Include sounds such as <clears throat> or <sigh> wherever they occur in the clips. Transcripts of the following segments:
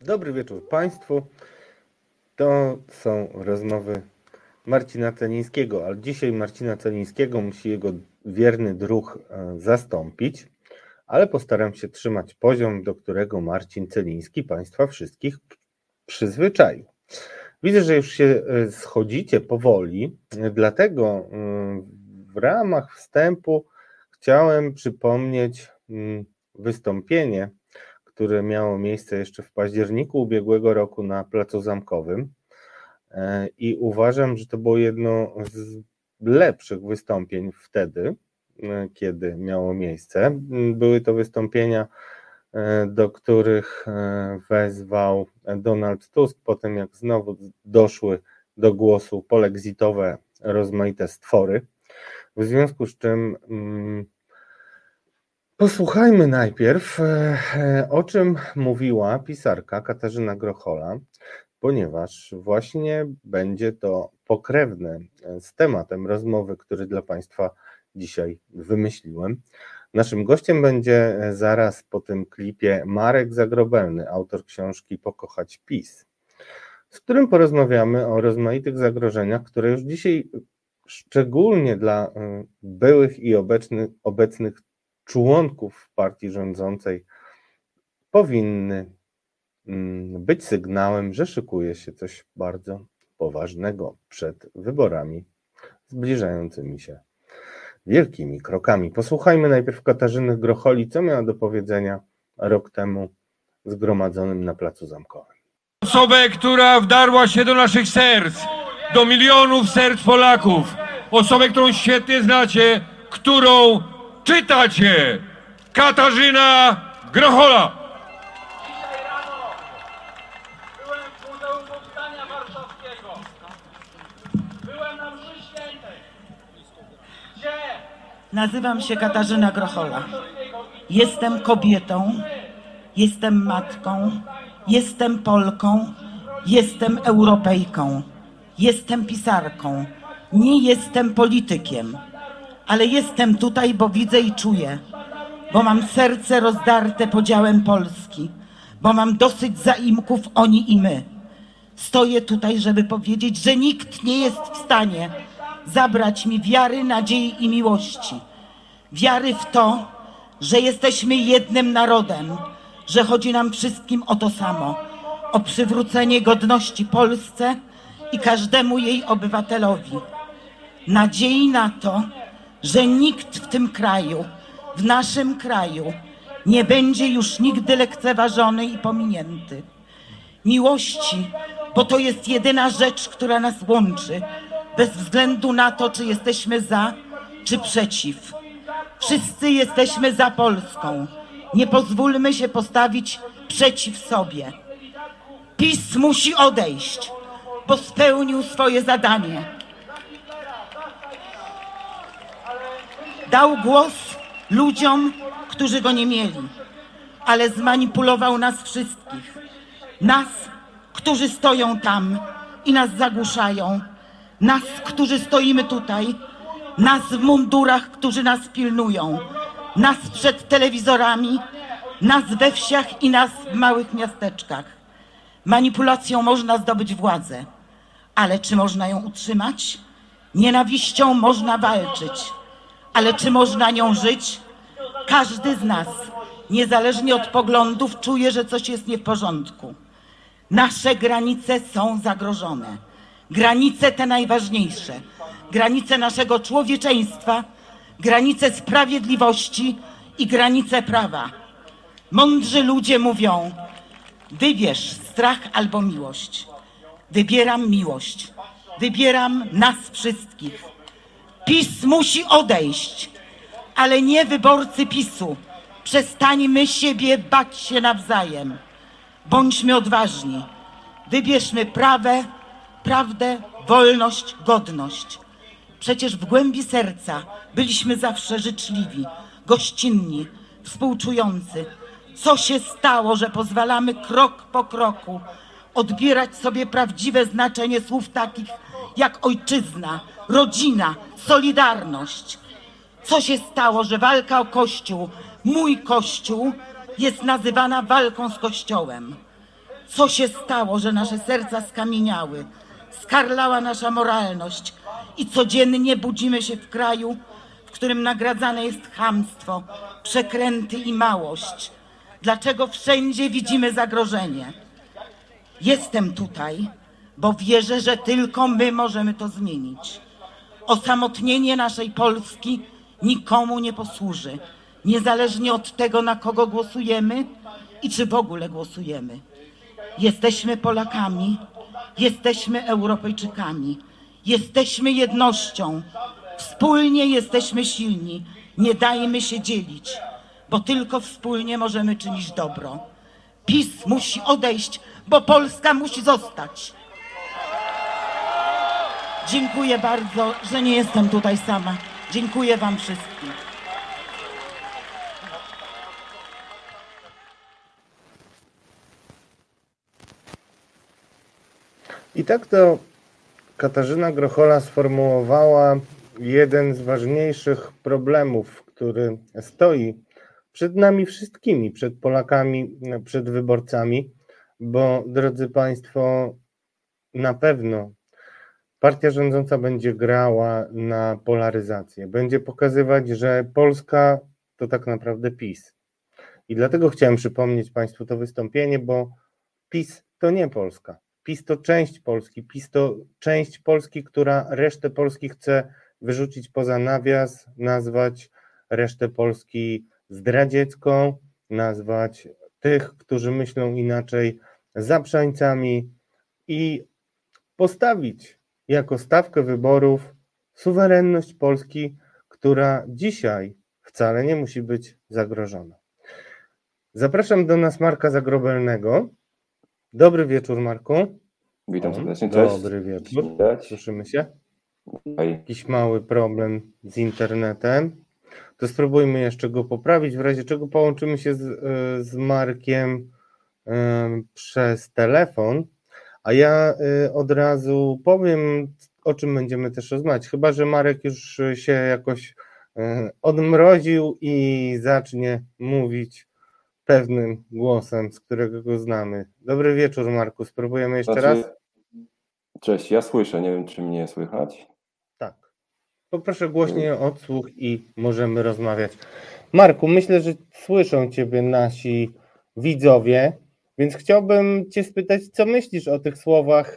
Dobry wieczór Państwu. To są rozmowy Marcina Celińskiego, ale dzisiaj Marcina Celińskiego musi jego wierny druh e, zastąpić, ale postaram się trzymać poziom, do którego Marcin Celiński Państwa wszystkich przyzwyczaił. Widzę, że już się e, schodzicie powoli, dlatego mm, w ramach wstępu chciałem przypomnieć mm, wystąpienie które miało miejsce jeszcze w październiku ubiegłego roku na Placu Zamkowym. E, I uważam, że to było jedno z lepszych wystąpień wtedy, e, kiedy miało miejsce. Były to wystąpienia, e, do których wezwał Donald Tusk, potem jak znowu doszły do głosu polexitowe rozmaite stwory. W związku z czym mm, Posłuchajmy najpierw, e, e, o czym mówiła pisarka Katarzyna Grochola, ponieważ właśnie będzie to pokrewne e, z tematem rozmowy, który dla Państwa dzisiaj wymyśliłem. Naszym gościem będzie zaraz po tym klipie Marek Zagrobelny, autor książki Pokochać PiS, z którym porozmawiamy o rozmaitych zagrożeniach, które już dzisiaj szczególnie dla byłych i obecnych, obecnych członków partii rządzącej powinny mm, być sygnałem, że szykuje się coś bardzo poważnego przed wyborami zbliżającymi się wielkimi krokami. Posłuchajmy najpierw Katarzyny Grocholi, co miała do powiedzenia rok temu zgromadzonym na Placu Zamkowym. Osobę, która wdarła się do naszych serc, do milionów serc Polaków. Osobę, którą świetnie znacie, którą czytacie Katarzyna Grochola. Dzisiaj rano byłem w Muzeum Powstania Warszawskiego. Byłem na mszy świętej. Gdzie? Nazywam się Katarzyna Grochola. Jestem kobietą, jestem matką, jestem Polką, jestem Europejką, jestem pisarką, nie jestem politykiem, ale jestem tutaj, bo widzę i czuję, bo mam serce rozdarte podziałem Polski, bo mam dosyć zaimków oni i my. Stoję tutaj, żeby powiedzieć, że nikt nie jest w stanie zabrać mi wiary, nadziei i miłości. Wiary w to, że jesteśmy jednym narodem, że chodzi nam wszystkim o to samo o przywrócenie godności Polsce i każdemu jej obywatelowi. Nadziei na to, że nikt w tym kraju, w naszym kraju, nie będzie już nigdy lekceważony i pominięty. Miłości, bo to jest jedyna rzecz, która nas łączy, bez względu na to, czy jesteśmy za, czy przeciw. Wszyscy jesteśmy za Polską. Nie pozwólmy się postawić przeciw sobie. PiS musi odejść, bo spełnił swoje zadanie. Dał głos ludziom, którzy go nie mieli, ale zmanipulował nas wszystkich. Nas, którzy stoją tam i nas zagłuszają. Nas, którzy stoimy tutaj. Nas w mundurach, którzy nas pilnują. Nas przed telewizorami. Nas we wsiach i nas w małych miasteczkach. Manipulacją można zdobyć władzę, ale czy można ją utrzymać? Nienawiścią można walczyć, ale czy można nią żyć? Każdy z nas, niezależnie od poglądów, czuje, że coś jest nie w porządku. Nasze granice są zagrożone. Granice te najważniejsze. Granice naszego człowieczeństwa, granice sprawiedliwości i granice prawa. Mądrzy ludzie mówią: wybierz strach albo miłość. Wybieram miłość. Wybieram nas wszystkich. PiS musi odejść, ale nie wyborcy PiSu. Przestańmy siebie bać się nawzajem. Bądźmy odważni. Wybierzmy prawę, prawdę, wolność, godność. Przecież w głębi serca byliśmy zawsze życzliwi, gościnni, współczujący. Co się stało, że pozwalamy krok po kroku odbierać sobie prawdziwe znaczenie słów takich jak ojczyzna, rodzina, solidarność? Co się stało, że walka o Kościół, mój Kościół, jest nazywana walką z Kościołem? Co się stało, że nasze serca skamieniały, skarlała nasza moralność i codziennie budzimy się w kraju, w którym nagradzane jest chamstwo, przekręty i małość? Dlaczego wszędzie widzimy zagrożenie? Jestem tutaj, bo wierzę, że tylko my możemy to zmienić. Osamotnienie naszej Polski nikomu nie posłuży, niezależnie od tego, na kogo głosujemy i czy w ogóle głosujemy. Jesteśmy Polakami, jesteśmy Europejczykami, jesteśmy jednością. Wspólnie jesteśmy silni. Nie dajmy się dzielić, bo tylko wspólnie możemy czynić dobro. PiS musi odejść, bo Polska musi zostać. Dziękuję bardzo, że nie jestem tutaj sama. Dziękuję Wam wszystkim. I tak to Katarzyna Grochola sformułowała jeden z ważniejszych problemów, który stoi przed nami wszystkimi, przed Polakami, przed wyborcami, bo drodzy Państwo, na pewno partia rządząca będzie grała na polaryzację, będzie pokazywać, że Polska to tak naprawdę PiS. I dlatego chciałem przypomnieć Państwu to wystąpienie, bo PiS to nie Polska. PiS to część Polski, PiS to część Polski, która resztę Polski chce wyrzucić poza nawias, nazwać resztę Polski zdradziecką, nazwać tych, którzy myślą inaczej, zaprzańcami i postawić jako stawkę wyborów suwerenność Polski, która dzisiaj wcale nie musi być zagrożona. Zapraszam do nas Marka Zagrobelnego. Dobry wieczór, Marku. Witam serdecznie, cześć. Dobry wieczór. Słyszymy się? Jakiś mały problem z internetem. To spróbujmy jeszcze go poprawić. W razie czego połączymy się z, e, z Markiem e, przez telefon. A ja e, od razu powiem, o czym będziemy też rozmawiać. Chyba, że Marek już się jakoś e, odmroził i zacznie mówić pewnym głosem, z którego go znamy. Dobry wieczór, Marku. Spróbujemy jeszcze Znaczy- raz. Cześć, ja słyszę, nie wiem czy mnie słychać. Tak. Poproszę głośniej o odsłuch i możemy rozmawiać. Marku, myślę, że słyszą Ciebie nasi widzowie, więc chciałbym Cię spytać, co myślisz o tych słowach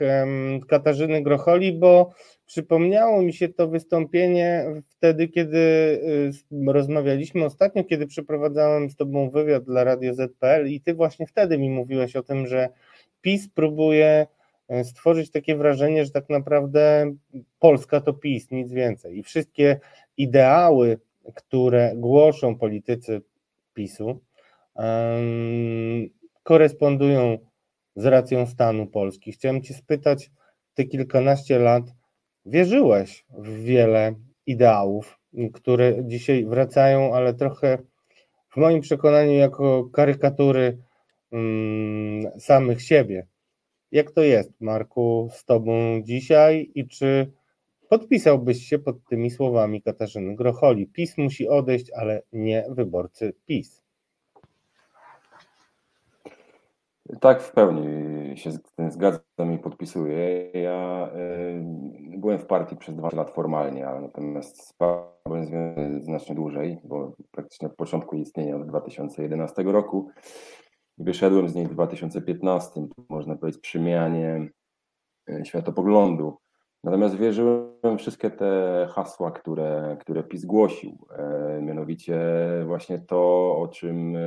Katarzyny Grocholi, bo przypomniało mi się to wystąpienie wtedy, kiedy y, rozmawialiśmy ostatnio, kiedy przeprowadzałem z Tobą wywiad dla Radio ZPL i Ty właśnie wtedy mi mówiłeś o tym, że PiS próbuje e, stworzyć takie wrażenie, że tak naprawdę Polska to PiS, nic więcej. I wszystkie ideały, które głoszą politycy PiSu, em, korespondują z racją stanu Polski. Chciałem Cię spytać, Ty kilkanaście lat wierzyłeś w wiele ideałów, które dzisiaj wracają, ale trochę w moim przekonaniu jako karykatury mm, samych siebie. Jak to jest, Marku, z Tobą dzisiaj i czy podpisałbyś się pod tymi słowami Katarzyny Grocholi? PiS musi odejść, ale nie wyborcy PiS. Tak, w pełni się zgadzam i podpisuję. Ja y, byłem w partii przez dwa lat formalnie, ale natomiast z byłem związany znacznie dłużej, bo praktycznie od początku istnienia od 2011 roku. Wyszedłem z niej w 2015, można powiedzieć, przy mianie y, światopoglądu. Natomiast wierzyłem wszystkie te hasła, które, które PiS głosił. E, mianowicie właśnie to, o czym e,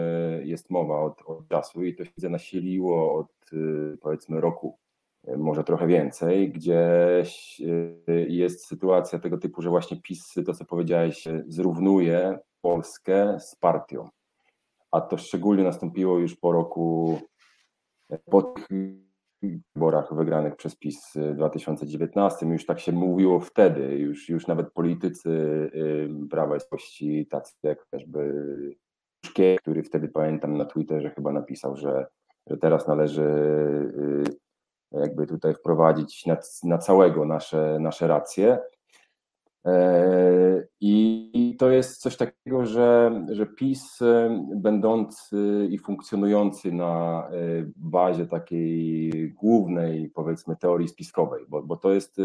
jest mowa od, od czasu i to się nasiliło od e, powiedzmy roku, może trochę więcej, gdzie jest sytuacja tego typu, że właśnie PiS, to co powiedziałeś, zrównuje Polskę z partią. A to szczególnie nastąpiło już po roku, po tych wyborach wygranych przez PiS w 2019. Już tak się mówiło wtedy, już, już nawet politycy y, Prawa i Sprawiedliwości, tacy jak chociażby który wtedy pamiętam na Twitterze chyba napisał, że, że teraz należy y, jakby tutaj wprowadzić na, na całego nasze, nasze racje. E, I to jest coś takiego, że, że PiS e, będący i funkcjonujący na e, bazie takiej głównej, powiedzmy, teorii spiskowej, bo, bo to jest,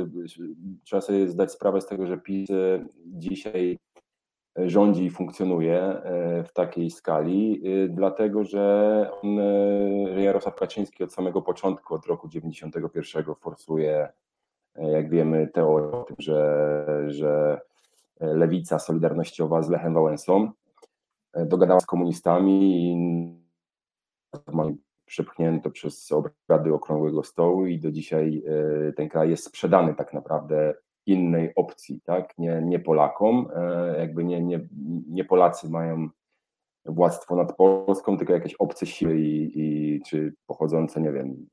trzeba sobie zdać sprawę z tego, że PiS dzisiaj rządzi i funkcjonuje w takiej skali, dlatego że on, Jarosław Kaczyński od samego początku, od roku 91 forsuje jak wiemy, teorię o tym, że, że lewica solidarnościowa z Lechem Wałęsą dogadała z komunistami i przepchnięto przez obrady Okrągłego Stołu i do dzisiaj e, ten kraj jest sprzedany tak naprawdę innej opcji, tak? nie, nie Polakom, e, jakby nie, nie, nie Polacy mają władztwo nad Polską, tylko jakieś obce siły i, i czy pochodzące, nie wiem,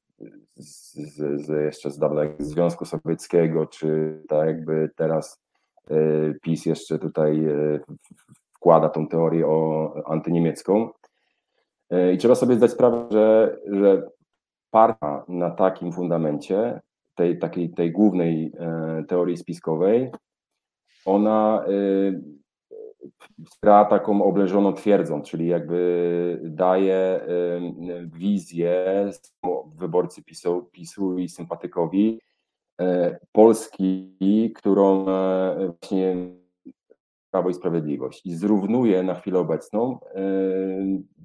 z, z, z jeszcze z dawnego Związku Sowieckiego, czy tak jakby teraz e, PiS jeszcze tutaj e, wkłada tą teorię o antyniemiecką. E, I trzeba sobie zdać sprawę, że, że partia na takim fundamencie, tej, takiej, tej głównej teorii spiskowej, ona gra taką obleżoną twierdzą, czyli jakby daje wizję wyborcy PiSu, PiSu i sympatykowi e, Polski, którą e, właśnie Prawo i Sprawiedliwość i zrównuje na chwilę obecną e,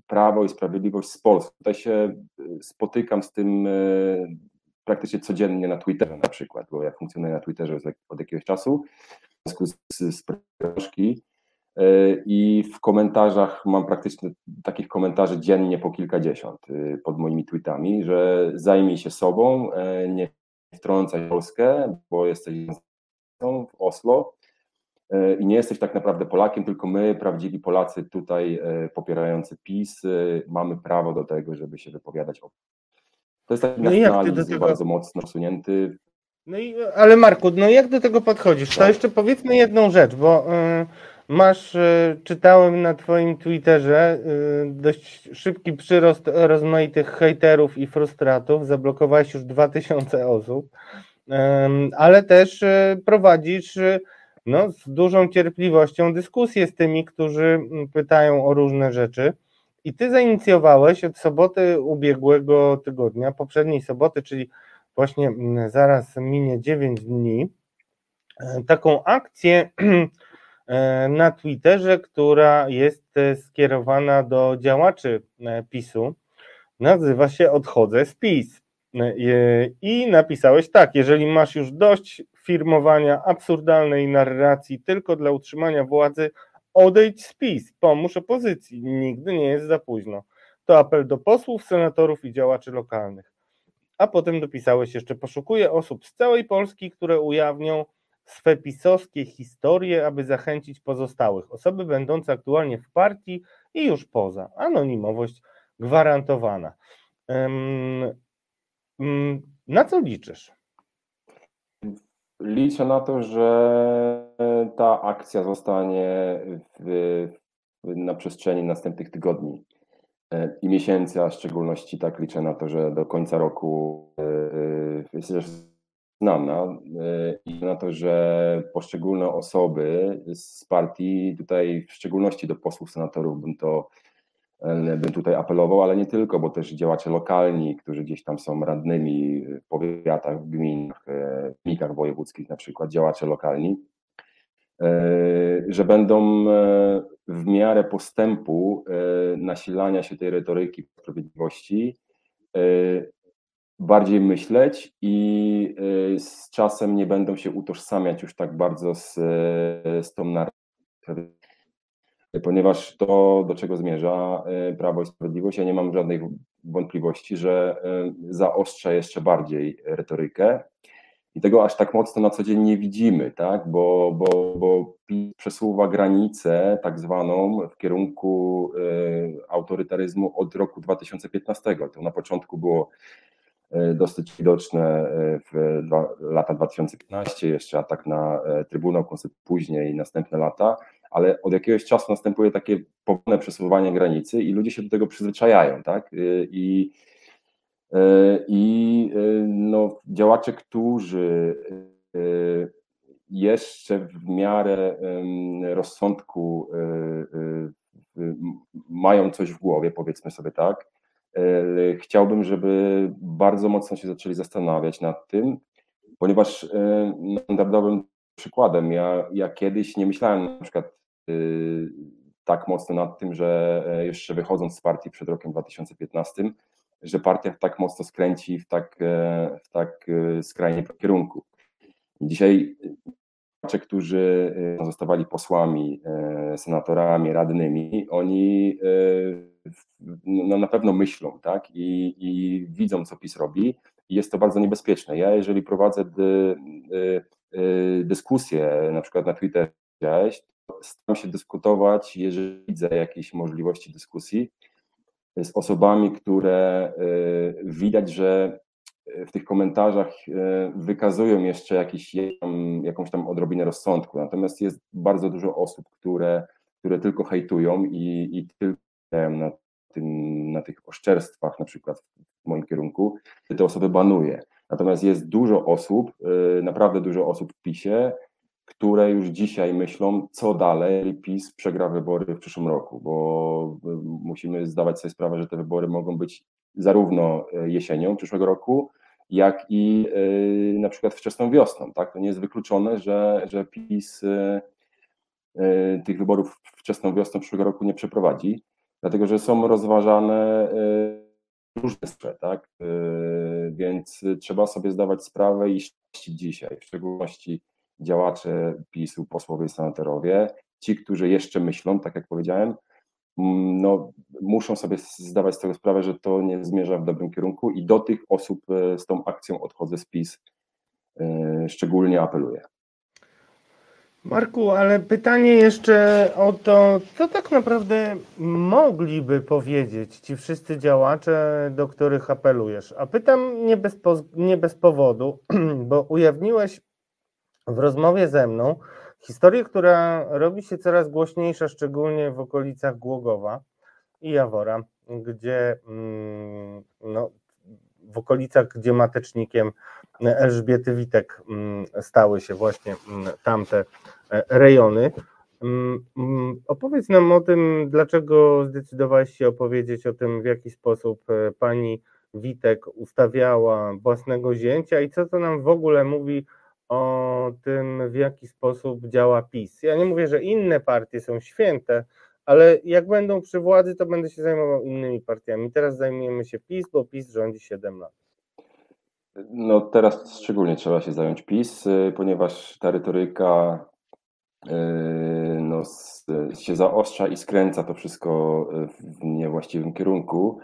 Prawo i Sprawiedliwość z Polską. Tutaj się spotykam z tym praktycznie codziennie na Twitterze na przykład, bo ja funkcjonuję na Twitterze od jakiegoś czasu, w związku z, z, i w komentarzach mam praktycznie takich komentarzy dziennie po kilkadziesiąt e, pod moimi tweetami, że zajmij się sobą, e, nie wtrącaj Polskę, bo jesteś w Oslo i nie jesteś tak naprawdę Polakiem, tylko my, prawdziwi Polacy tutaj popierający PiS, mamy prawo do tego, żeby się wypowiadać o To jest taki no nacjonalizm tego... bardzo mocno usunięty. No i, ale Marku, no jak do tego podchodzisz? To tak. jeszcze powiedzmy jedną rzecz, bo... Yy Masz, e, czytałem na Twoim Twitterze, e, dość szybki przyrost rozmaitych hejterów i frustratów. Zablokowałeś już 2000 osób, ale też e, prowadzisz no, z dużą cierpliwością dyskusję z tymi, którzy pytają o różne rzeczy. I Ty zainicjowałeś od soboty ubiegłego tygodnia, poprzedniej soboty, czyli właśnie zaraz minie 9 dni, taką akcję <clears throat> na Twitterze, która jest e, skierowana do działaczy e, PiSu. Nazywa się Odchodzę z PiS. I napisałeś tak, jeżeli masz już dość firmowania absurdalnej narracji tylko dla utrzymania władzy, odejdź z PiS, pomóż opozycji, nigdy nie jest za późno. To apel do posłów, senatorów i działaczy lokalnych. A potem dopisałeś jeszcze, poszukuję osób z całej Polski, które ujawnią swe pisowskie historie, aby zachęcić pozostałych. Osoby będące aktualnie w partii i już poza. Anonimowość gwarantowana. Mm, na co liczysz? Liczę na to, że ta akcja zostanie w, na przestrzeni następnych tygodni e, i miesięcy, a w szczególności tak liczę na to, że do końca roku myślę, e, że znana e, i na to, że poszczególne osoby z partii, tutaj w szczególności do posłów, senatorów bym to e, bym tutaj apelował, ale nie tylko, bo też działacze lokalni, którzy gdzieś tam są radnymi w powiatach, w gminach, e, w gminkach wojewódzkich na przykład, działacze lokalni, że będą w miarę postępu nasilania się tej retoryki sprawiedliwości bardziej myśleć i y, z czasem nie będą się utożsamiać już tak bardzo z, z tą narracją. Ponieważ to, do czego zmierza y, Prawo i Sprawiedliwość, ja nie mam żadnych wątpliwości, że y, zaostrza jeszcze bardziej retorykę. I tego aż tak mocno na co dzień nie widzimy, tak? bo, bo, bo przesuwa granicę tak zwaną w kierunku autorytaryzmu od roku 2015. To na początku było dosyć widoczne e, w lata 2015, jeszcze atak na e, Trybunał Konstytucyjny później następne lata, ale od jakiegoś czasu następuje takie powolne przesuwanie granicy i ludzie się do tego przyzwyczajają, tak? I, i no, działacze, którzy jeszcze w miarę rozsądku mają coś w głowie, powiedzmy sobie tak. Chciałbym, żeby bardzo mocno się zaczęli zastanawiać nad tym, ponieważ standardowym przykładem, ja, ja kiedyś nie myślałem na przykład tak mocno nad tym, że e, jeszcze wychodząc z partii przed rokiem 2015, że partia tak mocno skręci w tak, e, w tak e, skrajnie kierunku. Dzisiaj ci, którzy zostawali posłami, senatorami, radnymi, oni no, na pewno myślą tak? I, i widzą, co PiS robi. I jest to bardzo niebezpieczne. Ja, jeżeli prowadzę dy, dyskusję, na przykład na Twitterze, staram się dyskutować, jeżeli widzę jakieś możliwości dyskusji z osobami, które y, widać, że w tych komentarzach y, wykazują jeszcze jakiś, jakąś tam odrobinę rozsądku. Natomiast jest bardzo dużo osób, które, które tylko hejtują i, i tylko na, tym, na tych oszczerstwach, na przykład w moim kierunku, te osoby banuję. Natomiast jest dużo osób, y, naprawdę dużo osób w PiSie, które już dzisiaj myślą, co dalej PiS przegra wybory w przyszłym roku, bo y, musimy zdawać sobie sprawę, że te wybory mogą być zarówno y, jesienią przyszłego roku, jak i na przykład wczesną wiosną. Tak? To nie jest wykluczone, że, że PiS tych wyborów wczesną wiosną przyszłego roku nie przeprowadzi, dlatego że są rozważane różne sprawy, tak? Więc trzeba sobie zdawać sprawę i dzisiaj, w szczególności działacze PiSu, posłowie i senatorowie, ci, którzy jeszcze myślą, tak jak powiedziałem, mm, no, muszą sobie zdawać z tego sprawę, że to nie zmierza w dobrym kierunku i do tych osób e, z tą akcją odchodzę z PiS szczególnie apeluję. Marku, ale pytanie jeszcze o to, co tak naprawdę mogliby powiedzieć ci wszyscy działacze, do których apelujesz? A pytam nie bez, nie bez powodu, <clears throat> bo ujawniłeś w rozmowie ze mną historię, która robi się coraz głośniejsza, szczególnie w okolicach Głogowa i Jawora, gdzie mm, no, w okolicach, gdzie matecznikiem Elżbiety Witek mm, stały się właśnie mm, tamte e, rejony. Opowiedz nam o tym, dlaczego zdecydowałeś się opowiedzieć o tym, w jaki sposób e, pani Witek ustawiała własnego zięcia i co to nam w ogóle mówi o tym, w jaki sposób działa PiS. Ja nie mówię, że inne partie są święte, ale jak będą przy władzy, to będę się zajmował innymi partiami. Teraz zajmujemy się PiS, bo PiS rządzi 7 lat. No teraz szczególnie trzeba się zająć PiS, y, ponieważ ta retoryka y, no, się zaostrza i skręca to wszystko w niewłaściwym kierunku.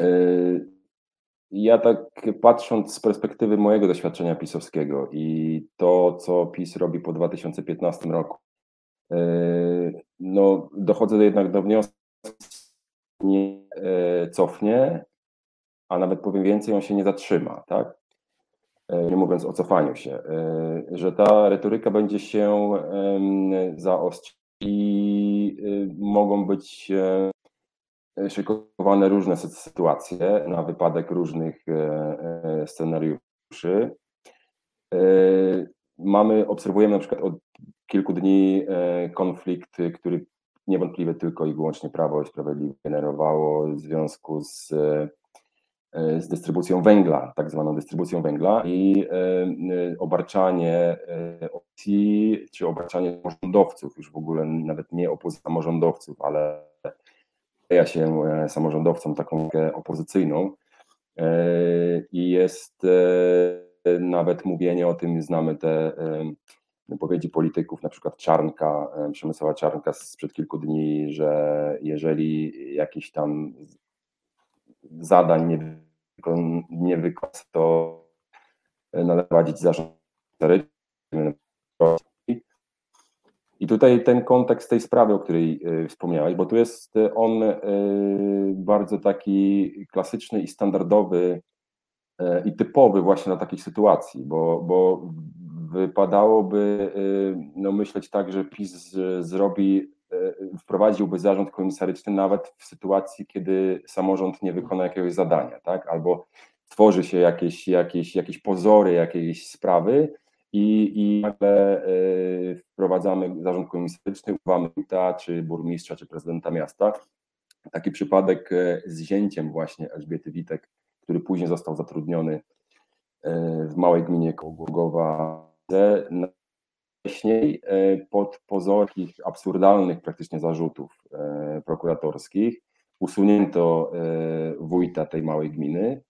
Y, ja tak patrząc z perspektywy mojego doświadczenia pisowskiego i to, co PiS robi po 2015 roku, no dochodzę jednak do wniosku, nie cofnie, a nawet powiem więcej, on się nie zatrzyma, tak? E, nie mówiąc o cofaniu się, że ta retoryka będzie się zaostrzyć i mogą być szykowane różne sytuacje na wypadek różnych e, e, scenariuszy. E, mamy, obserwujemy na przykład od kilku dni konflikt, który niewątpliwie tylko i wyłącznie Prawo i Sprawiedliwe generowało w związku z, z dystrybucją węgla, tak zwaną dystrybucją węgla i obarczanie opcji, czy obarczanie samorządowców, już w ogóle nawet nie opozycji samorządowców, ale ja się e, samorządowcom taką opozycyjną e, i jest e, nawet mówienie o tym, znamy te wypowiedzi polityków, na przykład Czarnka, Przemysława Czarnka sprzed kilku dni, że jeżeli jakiś tam zadań nie, nie wykona, to należy prowadzić zarząd i tutaj ten kontekst tej sprawy, o której e, wspomniałeś, bo tu jest e, on e, bardzo taki klasyczny i standardowy i typowy właśnie na takiej sytuacji, bo, bo wypadałoby no, myśleć tak, że PiS zrobi, wprowadziłby zarząd komisaryczny nawet w sytuacji, kiedy samorząd nie wykona jakiegoś zadania, tak? albo tworzy się jakieś, jakieś, jakieś pozory jakiejś sprawy, i, i nagle y, wprowadzamy zarząd komisaryczny, uwamy wójta, czy burmistrza, czy prezydenta miasta. Taki przypadek y, z zięciem właśnie Elżbiety Witek, który później został zatrudniony w małej gminie Kołgłowa. Wcześniej pod pozorem absurdalnych praktycznie zarzutów prokuratorskich usunięto wójta tej małej gminy,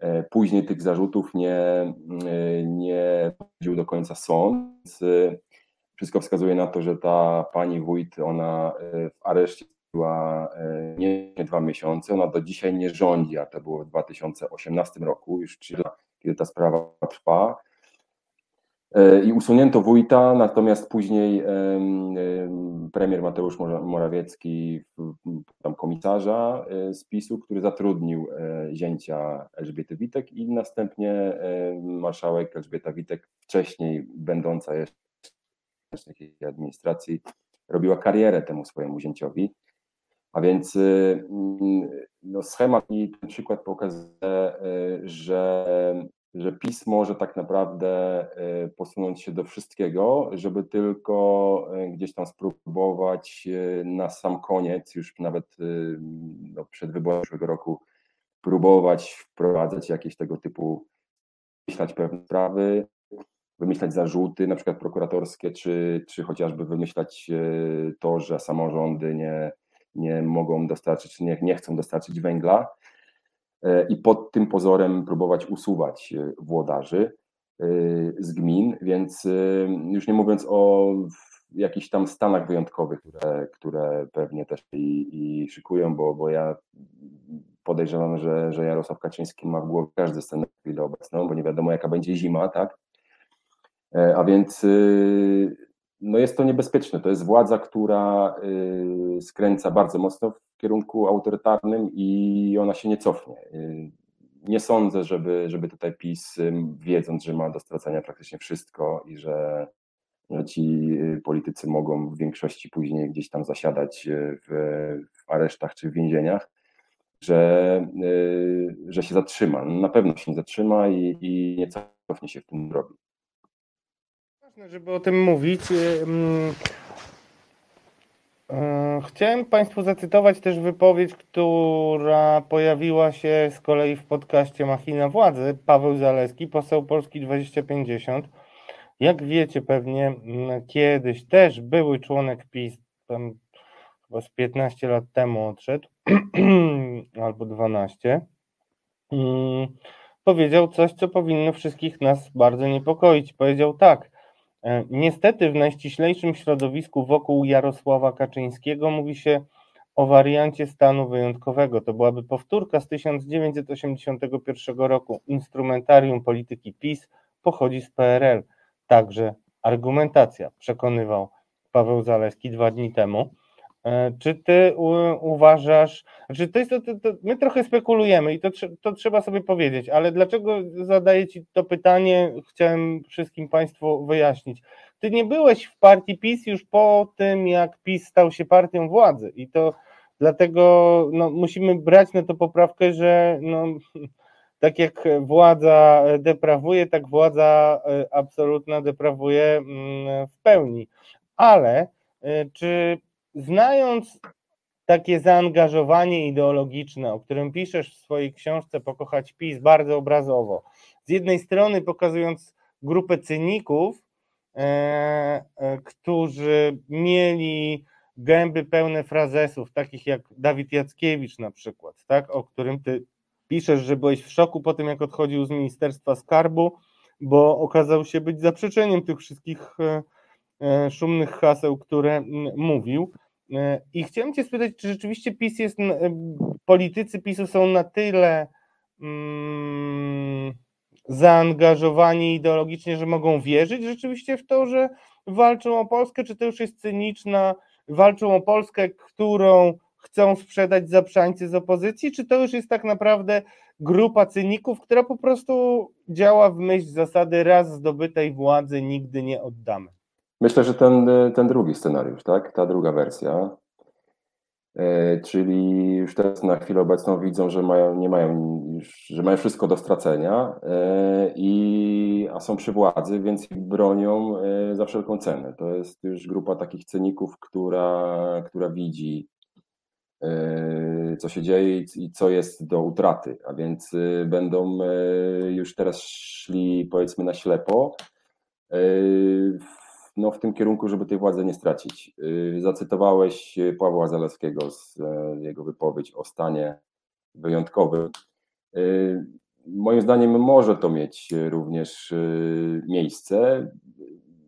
E, później tych zarzutów nie, e, nie prowadził do końca sąd. E, wszystko wskazuje na to, że ta pani wójt, ona w areszcie była nie dwa miesiące, ona do dzisiaj nie rządzi, a to było w 2018 roku, już kiedy ta sprawa trwa. E, i usunięto wójta, natomiast później premier Mateusz Morawiecki, tam komisarza e, z PiSu, który zatrudnił e, zięcia Elżbiety Witek i następnie marszałek Elżbieta Witek, wcześniej będąca jeszcze w administracji, robiła karierę temu swojemu zięciowi. A więc no, schemat i ten przykład pokazuje, że że PiS może tak naprawdę e, posunąć się do wszystkiego, żeby tylko e, gdzieś tam spróbować e, na sam koniec, już nawet no, przed wyborem przyszłego roku, próbować wprowadzać jakieś tego typu, wymyślać pewne sprawy, wymyślać zarzuty, na przykład prokuratorskie, czy, czy chociażby wymyślać to, że samorządy nie, nie mogą dostarczyć, nie, nie chcą dostarczyć węgla i pod tym pozorem próbować usuwać e, włodarzy e, z gmin, więc już nie mówiąc o jakichś tam stanach wyjątkowych, które, które pewnie też i, i szykują, bo, bo ja podejrzewam, że, że Jarosław Kaczyński ma w głowie każdy scenariusz chwilę obecną, bo nie wiadomo jaka będzie zima, tak? A więc no jest to niebezpieczne. To jest władza, która skręca bardzo mocno kierunku autorytarnym i ona się nie cofnie. Y, nie sądzę, żeby, żeby tutaj PiS, wiedząc, że ma do stracenia praktycznie wszystko i że, ci y, politycy mogą w większości później gdzieś tam zasiadać w, w aresztach czy w więzieniach, że, że się zatrzyma. Na pewno się nie zatrzyma i, i nie cofnie się w tym drogi ważne, żeby o tym mówić. E, chciałem Państwu zacytować też wypowiedź, która pojawiła się z kolei w podcaście Machina Władzy. Paweł Zaleski, poseł Polski 2050. Jak wiecie pewnie, kiedyś też były członek PiS, tam chyba z 15 lat temu odszedł, <clears throat> albo 12. Powiedział coś, co powinno wszystkich nas bardzo niepokoić. Powiedział tak. E, niestety w najściślejszym środowisku wokół Jarosława Kaczyńskiego mówi się o wariancie stanu wyjątkowego. To byłaby powtórka z 1981 roku. Instrumentarium polityki PiS pochodzi z PRL. Także argumentacja, przekonywał Paweł Zaleski dwa dni temu. E, czy ty uważasz, że to jest to, to, to, my trochę spekulujemy i to, to trzeba sobie powiedzieć, ale dlaczego zadaję ci to pytanie, chciałem wszystkim Państwu wyjaśnić. Ty nie byłeś w partii PiS już po tym, jak PiS stał się partią władzy i to dlatego no, musimy brać na to poprawkę, że no, <laughs> tak jak władza deprawuje, tak władza e, absolutna deprawuje mm, w pełni. Ale e, czy znając takie zaangażowanie ideologiczne, o którym piszesz w swojej książce Pokochać PiS bardzo obrazowo, z jednej strony pokazując grupę cyników, e, e, którzy mieli gęby pełne frazesów, takich jak Dawid Jackiewicz na przykład, tak, o którym ty piszesz, że byłeś w szoku po tym, jak odchodził z Ministerstwa Skarbu, bo okazał się być zaprzeczeniem tych wszystkich e, szumnych haseł, które mówił. E, I chciałem Cię spytać, czy rzeczywiście PiS jest, e, politycy PiSu są na tyle mm, zaangażowani ideologicznie, że mogą wierzyć rzeczywiście w to, że walczą o Polskę, czy to już jest cyniczna, walczą o Polskę, którą chcą sprzedać zaprzańcy z opozycji, czy to już jest tak naprawdę grupa cyników, która po prostu działa w myśl zasady raz zdobytej władzy nigdy nie oddamy? Myślę, że ten, ten drugi scenariusz, tak? Ta druga wersja. E, czyli już teraz na chwilę obecną widzą, że mają, nie mają, że mają wszystko do stracenia, e, i, a są przy władzy, więc ich bronią e, za wszelką cenę. To jest już grupa takich cyników, która, która widzi, co się dzieje i co jest do utraty, a więc będą już teraz szli powiedzmy na ślepo no, w tym kierunku, żeby tej władzy nie stracić. Y, zacytowałeś Pawła Zalewskiego z e, jego wypowiedź o stanie wyjątkowym. Y, moim zdaniem może to mieć również y, miejsce.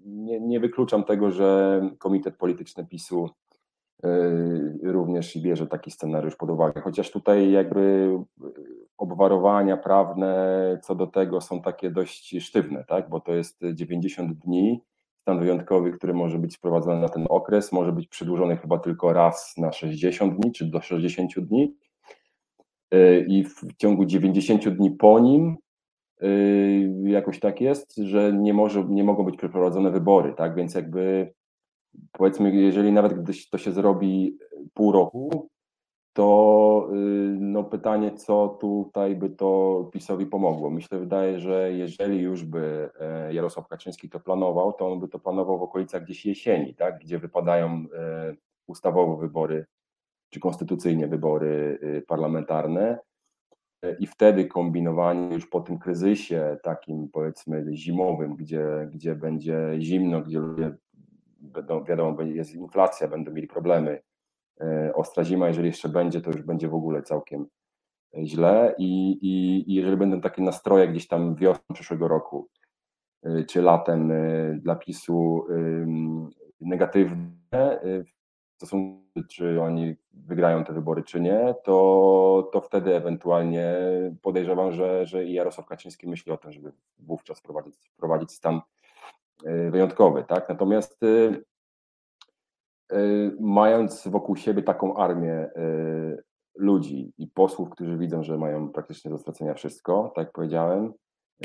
Nie, nie wykluczam tego, że Komitet Polityczny PiSu również bierze taki scenariusz pod uwagę, chociaż tutaj jakby obwarowania prawne co do tego są takie dość sztywne, tak? bo to jest 90 dni stan wyjątkowy, który może być wprowadzony na ten okres, może być przedłużony chyba tylko raz na 60 dni, czy do 60 dni. E, I w ciągu 90 dni po nim e, jakoś tak jest, że nie, może, nie mogą być przeprowadzone wybory, tak? Więc jakby powiedzmy, jeżeli nawet gdy to się zrobi pół roku, to y, no pytanie, co tutaj by to PiSowi pomogło. Myślę, wydaje, że jeżeli już by e, Jarosław Kaczyński to planował, to on by to planował w okolicach gdzieś jesieni, tak, gdzie wypadają e, ustawowo wybory, czy konstytucyjnie wybory y, parlamentarne e, i wtedy kombinowanie już po tym kryzysie takim powiedzmy zimowym, gdzie, gdzie będzie zimno, gdzie ludzie będą, wiadomo, jest inflacja, będą mieli problemy, ostra zima, jeżeli jeszcze będzie, to już będzie w ogóle całkiem źle i, i, i jeżeli będą takie nastroje gdzieś tam wiosną przyszłego roku, e, czy latem e, dla PiSu negatywne w stosunku, czy oni wygrają te wybory, czy nie, to, to wtedy ewentualnie podejrzewam, że, że i Jarosław Kaczyński myśli o tym, żeby wówczas wprowadzić, wprowadzić stan wyjątkowy. Tak? Natomiast mając wokół siebie taką armię y, ludzi i posłów, którzy widzą, że mają praktycznie do stracenia wszystko, tak jak powiedziałem,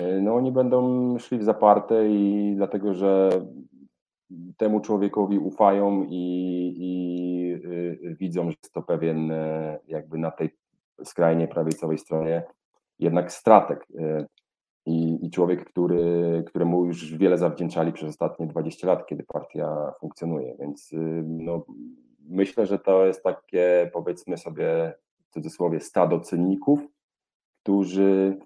y, no oni będą szli w zaparte i dlatego, że temu człowiekowi ufają i, i widzą, że jest to pewien jakby na tej skrajnie prawicowej stronie jednak stratek i, i człowiek, który, któremu już wiele zawdzięczali przez ostatnie 20 lat, kiedy partia funkcjonuje. Więc y, no, myślę, że to jest takie, powiedzmy sobie w cudzysłowie, stado cyników, którzy,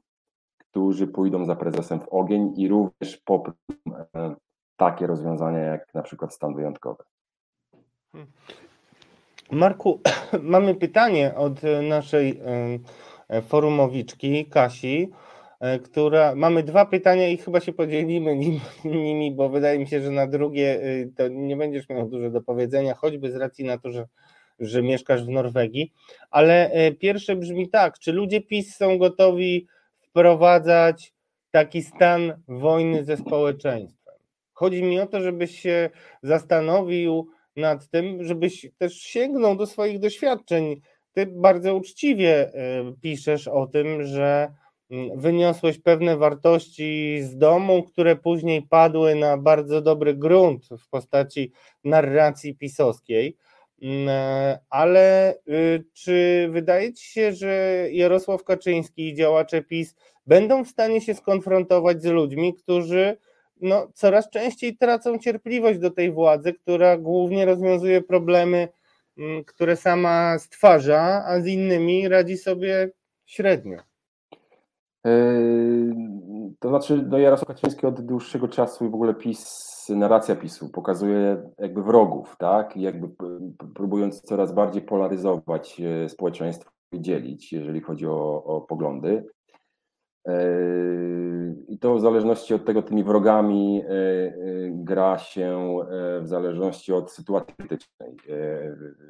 którzy pójdą za prezesem w ogień i również poprą e, takie rozwiązania, jak na przykład stan wyjątkowy. Marku, <clears throat> mamy pytanie od naszej e, forumowiczki Kasi. E, która. Mamy dwa pytania i chyba się podzielimy <laughs> nimi, bo wydaje mi się, że na drugie y, to nie będziesz miał dużo do powiedzenia, choćby z racji na to, że, że mieszkasz w Norwegii. Ale e, pierwsze brzmi tak: czy ludzie PiS są gotowi wprowadzać taki stan wojny ze społeczeństwem? Chodzi mi o to, żebyś się zastanowił nad tym, żebyś też sięgnął do swoich doświadczeń. Ty bardzo uczciwie e, piszesz o tym, że wyniosłeś pewne wartości z domu, które później padły na bardzo dobry grunt w postaci narracji pisowskiej. Mm, e, ale y, czy wydaje ci się, że Jarosław Kaczyński i działacze PiS będą w stanie się skonfrontować z ludźmi, którzy no, coraz częściej tracą cierpliwość do tej władzy, która głównie rozwiązuje problemy, mm, które sama stwarza, a z innymi radzi sobie średnio? Yy, to znaczy, no Jarosław Kaczyński od dłuższego czasu i w ogóle PiS, narracja PiSu pokazuje jakby wrogów, tak? I jakby próbując coraz bardziej polaryzować e, społeczeństwo i dzielić, jeżeli chodzi o, o poglądy. E, I to w zależności od tego, tymi wrogami e, gra się w zależności od sytuacji politycznej.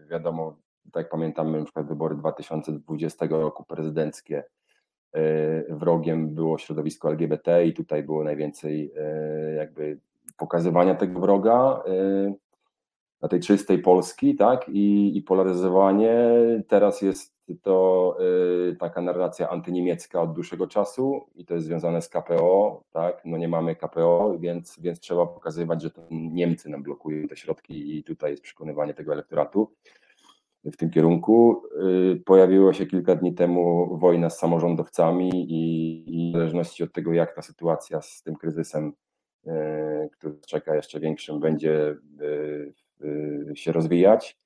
Wiadomo, tak pamiętamy, na przykład wybory 2020 roku prezydenckie, E, wrogiem było środowisko LGBT i tutaj było najwięcej e, jakby pokazywania tego wroga e, na tej czystej Polski, tak, i, i polaryzowanie. Teraz jest to taka narracja antyniemiecka od dłuższego czasu i to jest związane z KPO, tak, no nie mamy KPO, więc, więc trzeba pokazywać, że to Niemcy nam blokują te środki i tutaj jest przekonywanie tego elektoratu. W tym kierunku. Pojawiło się kilka dni temu wojna z samorządowcami i, i w zależności od tego, jak ta sytuacja z tym kryzysem, który czeka jeszcze większym, będzie się rozwijać,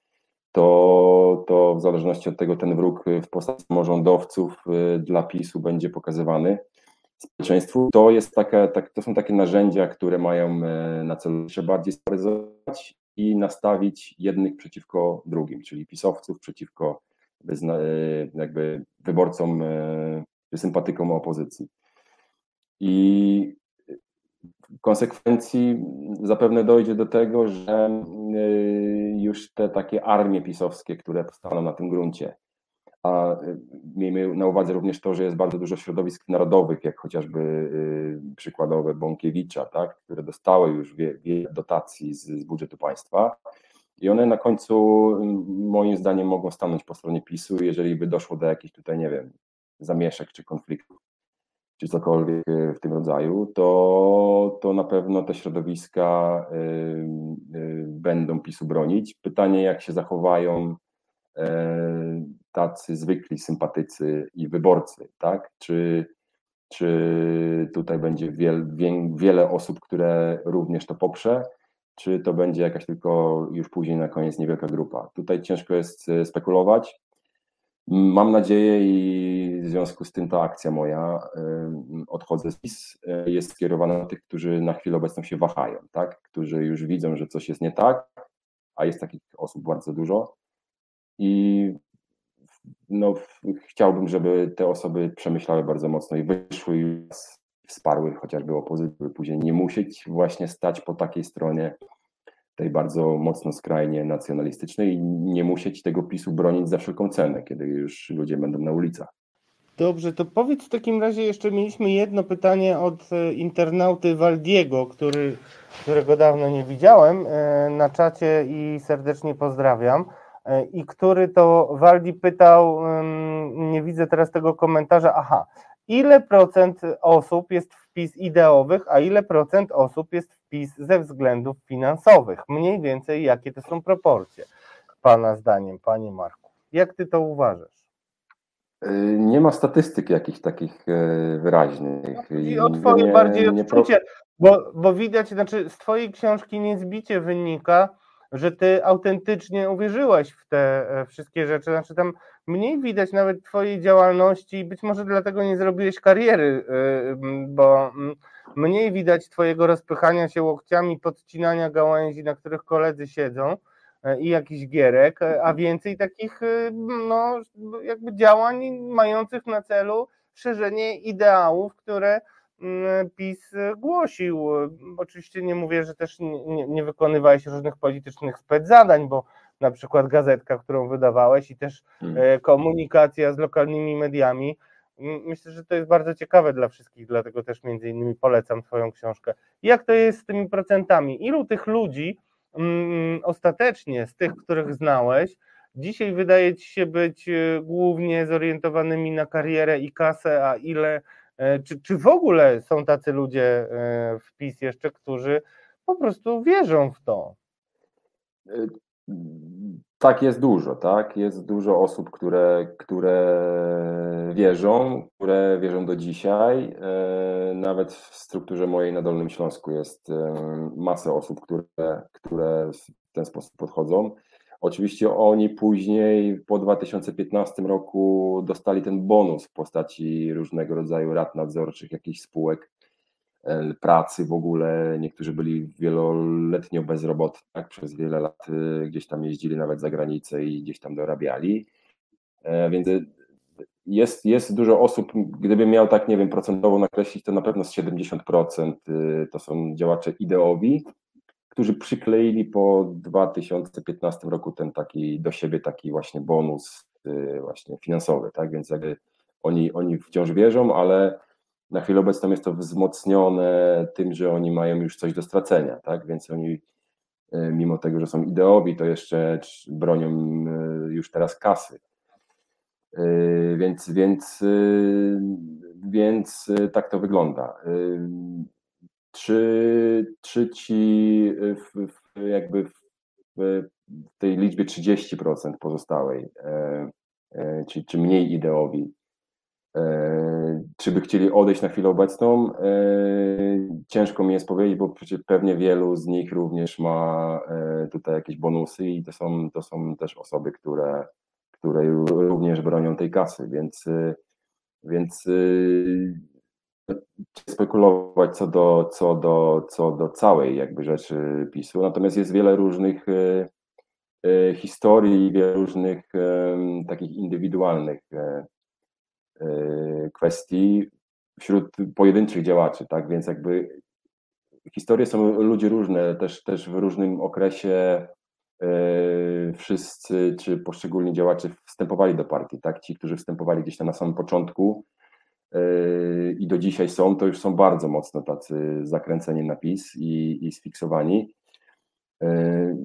to, to w zależności od tego ten wróg w postaci samorządowców dla PiSu będzie pokazywany społeczeństwu. To, jest taka, tak, to są takie narzędzia, które mają na celu jeszcze bardziej sparyzować i nastawić jednych przeciwko drugim, czyli pisowców przeciwko jakby wyborcom czy sympatykom opozycji. I w konsekwencji zapewne dojdzie do tego, że już te takie armie pisowskie, które powstaną na tym gruncie, a miejmy na uwadze również to, że jest bardzo dużo środowisk narodowych, jak chociażby przykładowe Bąkiewicza, tak, które dostały już wiele dotacji z, z budżetu państwa. I one na końcu, moim zdaniem, mogą stanąć po stronie PiSu, jeżeli by doszło do jakichś tutaj, nie wiem, zamieszek czy konfliktów, czy cokolwiek w tym rodzaju, to, to na pewno te środowiska y, y, będą PiSu bronić. Pytanie, jak się zachowają tacy zwykli sympatycy i wyborcy, tak? Czy, czy tutaj będzie wiel, wiele osób, które również to poprze, czy to będzie jakaś tylko już później na koniec niewielka grupa. Tutaj ciężko jest e, spekulować. Mam nadzieję i w związku z tym ta akcja moja, odchodzę z PiS, e, jest skierowana na tych, którzy na chwilę obecną się wahają, tak? którzy już widzą, że coś jest nie tak, a jest takich osób bardzo dużo i no, chciałbym, żeby te osoby przemyślały bardzo mocno i wyszły i wsparły chociażby opozycję, by później nie musieć właśnie stać po takiej stronie tej bardzo mocno skrajnie nacjonalistycznej i nie musieć tego PiSu bronić za wszelką cenę, kiedy już ludzie będą na ulicach. Dobrze, to powiedz w takim razie jeszcze mieliśmy jedno pytanie od e, internauty Waldiego, który, którego dawno nie widziałem e, na czacie i serdecznie pozdrawiam. E, i który to Waldi pytał, nie widzę teraz tego komentarza, aha, ile procent osób jest w PiS ideowych, a ile procent osób jest w PiS ze względów finansowych? Mniej więcej jakie to są proporcje, Pana zdaniem, Panie Marku? Jak Ty to uważasz? E, nie ma statystyk jakichś takich e, wyraźnych. I o Twoje bardziej odczucie, bo, bo widać, znaczy z Twojej książki niezbicie wynika, że ty autentycznie uwierzyłaś w te e, wszystkie rzeczy. Znaczy tam mniej widać nawet twojej działalności, być może dlatego nie zrobiłeś kariery, e, bo mniej widać twojego rozpychania się łokciami, podcinania gałęzi, na których koledzy siedzą e, i jakichś gierek, a więcej takich no, jakby działań mających na celu szerzenie ideałów, które PiS głosił. Oczywiście nie mówię, że też nie, nie wykonywałeś różnych politycznych spецzadań, bo na przykład gazetka, którą wydawałeś i też hmm. e, komunikacja z lokalnymi mediami. Myślę, że to jest bardzo ciekawe dla wszystkich, dlatego też między innymi polecam Twoją książkę. Jak to jest z tymi procentami? Ilu tych ludzi mm, ostatecznie, z tych, których znałeś, dzisiaj wydaje Ci się być e, głównie zorientowanymi na karierę i kasę, a ile E, czy, czy w ogóle są tacy ludzie e, w PiS jeszcze, którzy po prostu wierzą w to? E, tak, jest dużo, tak? Jest dużo osób, które, które wierzą, które wierzą do dzisiaj. Nawet w strukturze mojej na Dolnym Śląsku jest masa osób, które, które w ten sposób podchodzą. Oczywiście oni później po 2015 roku dostali ten bonus w postaci różnego rodzaju rad nadzorczych, jakichś spółek e, pracy w ogóle. Niektórzy byli wieloletnio bezrobotni, tak? przez wiele lat e, gdzieś tam jeździli nawet za granicę i gdzieś tam dorabiali. E, więc jest, jest dużo osób, gdybym miał tak, nie wiem, procentowo nakreślić, to na pewno z 70% to są działacze ideowi, którzy przykleili po 2015 roku ten taki do siebie taki właśnie bonus y, właśnie finansowy, tak? Więc jakby oni, oni wciąż wierzą, ale na chwilę obecną jest to wzmocnione tym, że oni mają już coś do stracenia, tak? Więc oni y, mimo tego, że są ideowi, to jeszcze bronią y, już teraz kasy. Więc, więc, więc tak to wygląda czy, czy ci w, w, jakby w w tej liczbie 30% pozostałej, czy, czy mniej ideowi, czy by chcieli odejść na chwilę obecną? Ciężko mi jest powiedzieć, bo przecież pewnie wielu z nich również ma tutaj jakieś bonusy i to są, to są też osoby, które, które również bronią tej kasy, więc, więc spekulować co do, co, do, co do całej jakby rzeczy PiSu, natomiast jest wiele różnych e, e, historii, wiele różnych takich indywidualnych e, kwestii wśród pojedynczych działaczy, tak, więc jakby historie są ludzi różne, też, też w różnym okresie wszyscy, czy poszczególni działacze wstępowali do partii, tak, ci, którzy wstępowali gdzieś tam na samym początku, i do dzisiaj są, to już są bardzo mocno tacy zakręceni na PiS i, i sfiksowani. Yy,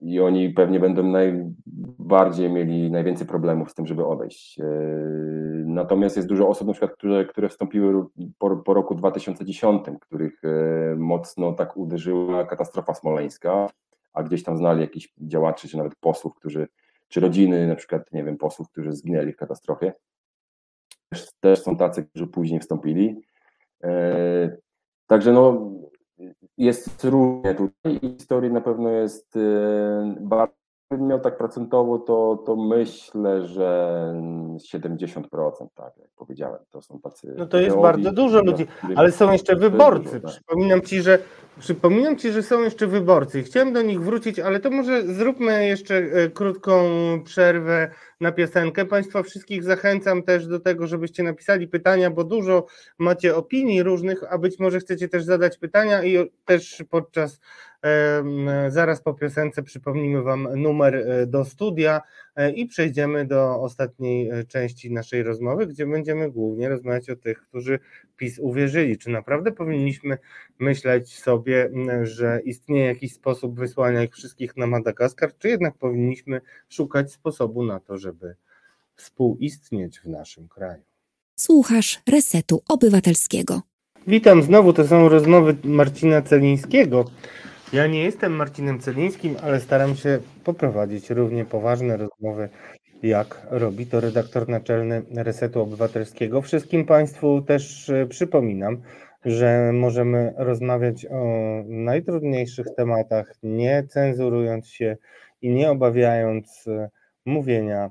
I oni pewnie będą najbardziej mieli najwięcej problemów z tym, żeby odejść. Yy, natomiast jest dużo osób, na przykład, które, które wstąpiły po, po roku 2010, których mocno tak uderzyła katastrofa smoleńska, a gdzieś tam znali jakichś działaczy, czy nawet posłów, którzy, czy rodziny, na przykład, nie wiem, posłów, którzy zginęli w katastrofie też są tacy, którzy później wstąpili. E, także no, jest różnie tutaj. Historii na pewno jest e, bardzo. Miał tak procentowo, to, to myślę, że 70%, tak jak powiedziałem, to są tacy. No to jest bardzo dużo ludzi, ale są jeszcze wyborcy. Dużo, tak. Przypominam ci, że Przypominam Ci, że są jeszcze wyborcy. Chciałem do nich wrócić, ale to może zróbmy jeszcze e, krótką przerwę na piosenkę. Państwa wszystkich zachęcam też do tego, żebyście napisali pytania, bo dużo macie opinii różnych, a być może chcecie też zadać pytania i też podczas Zaraz po piosence przypomnimy Wam numer e, do studia e, i przejdziemy do ostatniej e, części naszej rozmowy, gdzie będziemy głównie rozmawiać o tych, którzy PiS uwierzyli. Czy naprawdę powinniśmy myśleć sobie, że istnieje jakiś sposób wysłania ich wszystkich na Madagaskar, czy jednak powinniśmy szukać sposobu na to, żeby współistnieć w naszym kraju? Słuchasz Resetu Obywatelskiego. Witam znowu, to są rozmowy Marcina Celińskiego. Ja nie jestem Marcinem Celińskim, ale staram się poprowadzić równie poważne rozmowy, jak robi to redaktor naczelny Resetu Obywatelskiego. Wszystkim Państwu też e, przypominam, że możemy rozmawiać o najtrudniejszych tematach, nie cenzurując się i nie obawiając e, mówienia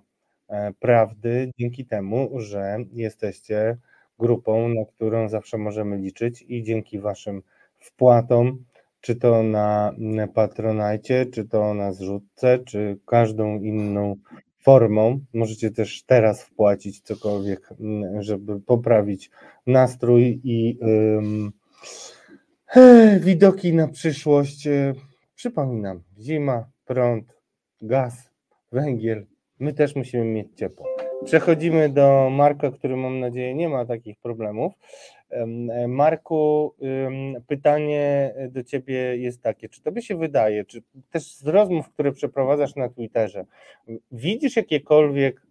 e, prawdy, dzięki temu, że jesteście grupą, na którą zawsze możemy liczyć i dzięki Waszym wpłatom czy to na Patronajcie, czy to na zrzutce, czy każdą inną formą. Możecie też teraz wpłacić cokolwiek, żeby poprawić nastrój i um, widoki na przyszłość. Przypominam, zima, prąd, gaz, węgiel. My też musimy mieć ciepło. Przechodzimy do Marka, który mam nadzieję nie ma takich problemów. Marku, pytanie do Ciebie jest takie, czy Tobie się wydaje, czy też z rozmów, które przeprowadzasz na Twitterze, widzisz jakiekolwiek,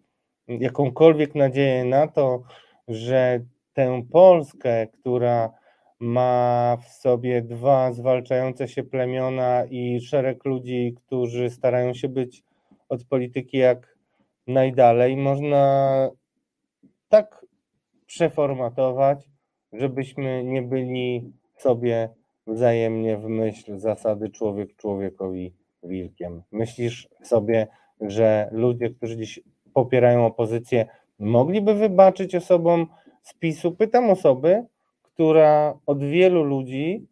jakąkolwiek nadzieję na to, że tę Polskę, która ma w sobie dwa zwalczające się plemiona i szereg ludzi, którzy starają się być od polityki jak najdalej, można tak przeformatować, żebyśmy nie byli sobie wzajemnie w myśl zasady człowiek człowiekowi wilkiem. Myślisz sobie, że ludzie, którzy dziś popierają opozycję, mogliby wybaczyć osobom z PiSu? Pytam osoby, która od wielu ludzi,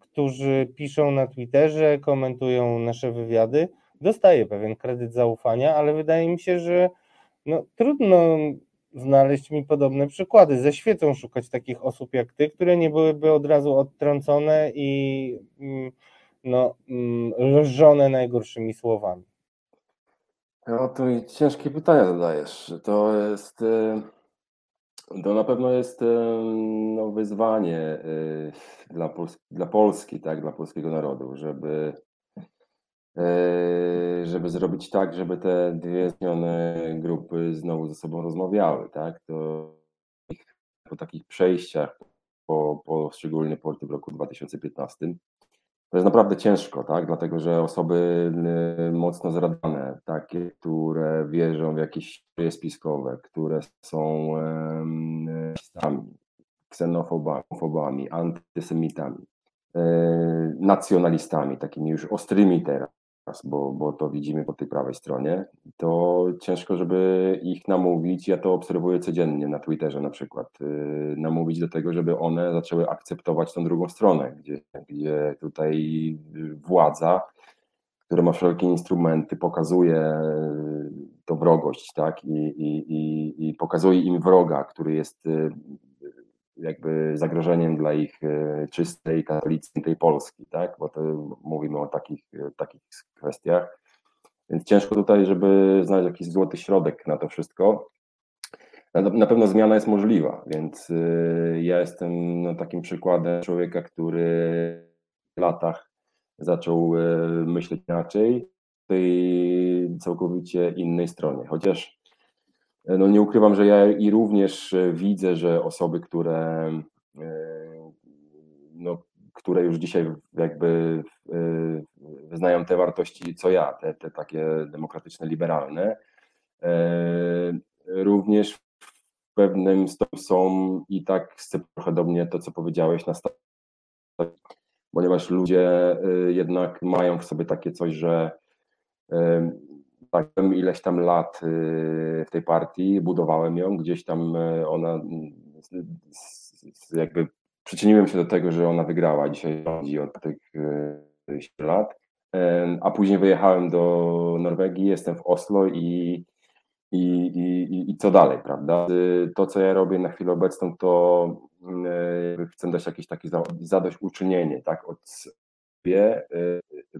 którzy piszą na Twitterze, komentują nasze wywiady, dostaje pewien kredyt zaufania, ale wydaje mi się, że no, trudno znaleźć mi podobne przykłady. Ze świecą szukać takich osób jak ty, które nie byłyby od razu odtrącone i mm, no, lżone mm, najgorszymi słowami. No to ciężkie pytania zadajesz. To jest, e, to na pewno jest e, no, wyzwanie e, dla, Pols dla Polski, tak, dla polskiego narodu, żeby żeby zrobić tak, żeby te dwie zmienione grupy znowu ze sobą rozmawiały, tak? To po takich przejściach, po, po szczególnie po tym roku 2015, to jest naprawdę ciężko, tak? Dlatego, że osoby y, mocno zradane, takie, które wierzą w jakieś spiskowe, które są rasistami, ksenofobami, antysemitami, e, nacjonalistami, takimi już ostrymi teraz, bo, bo to widzimy po tej prawej stronie, to ciężko, żeby ich namówić. Ja to obserwuję codziennie na Twitterze na przykład. Y, namówić do tego, żeby one zaczęły akceptować tą drugą stronę, gdzie, gdzie tutaj władza, która ma wszelkie instrumenty, pokazuje y, to wrogość, tak? I, i, i, i pokazuje im wroga, który jest y, jakby zagrożeniem dla ich e, czystej, katolickiej Polski, tak? Bo to mówimy o takich, e, takich kwestiach. Więc ciężko tutaj, żeby znaleźć jakiś złoty środek na to wszystko. Na, pewno zmiana jest możliwa, więc e, ja jestem no, takim przykładem człowieka, który w latach zaczął myśleć inaczej, tej całkowicie innej stronie. Chociaż no nie ukrywam, że ja i również e, widzę, że osoby, które, e, no, które już dzisiaj jakby e, wyznają te wartości, co ja, te, te takie demokratyczne, liberalne, również w pewnym stopniu są i tak trochę do mnie to, co powiedziałeś na start, ponieważ ludzie jednak mają w sobie takie coś, że tak ileś tam lat y, w tej partii, budowałem ją, gdzieś tam y, ona jakby przyczyniłem się do tego, że ona wygrała. Dzisiaj rządzi od tych 7 y, lat, a później wyjechałem do Norwegii, jestem w Oslo i, i, i, i co dalej, prawda? To, co ja robię na chwilę obecną, to chcę dać jakieś takie zadośćuczynienie, tak, od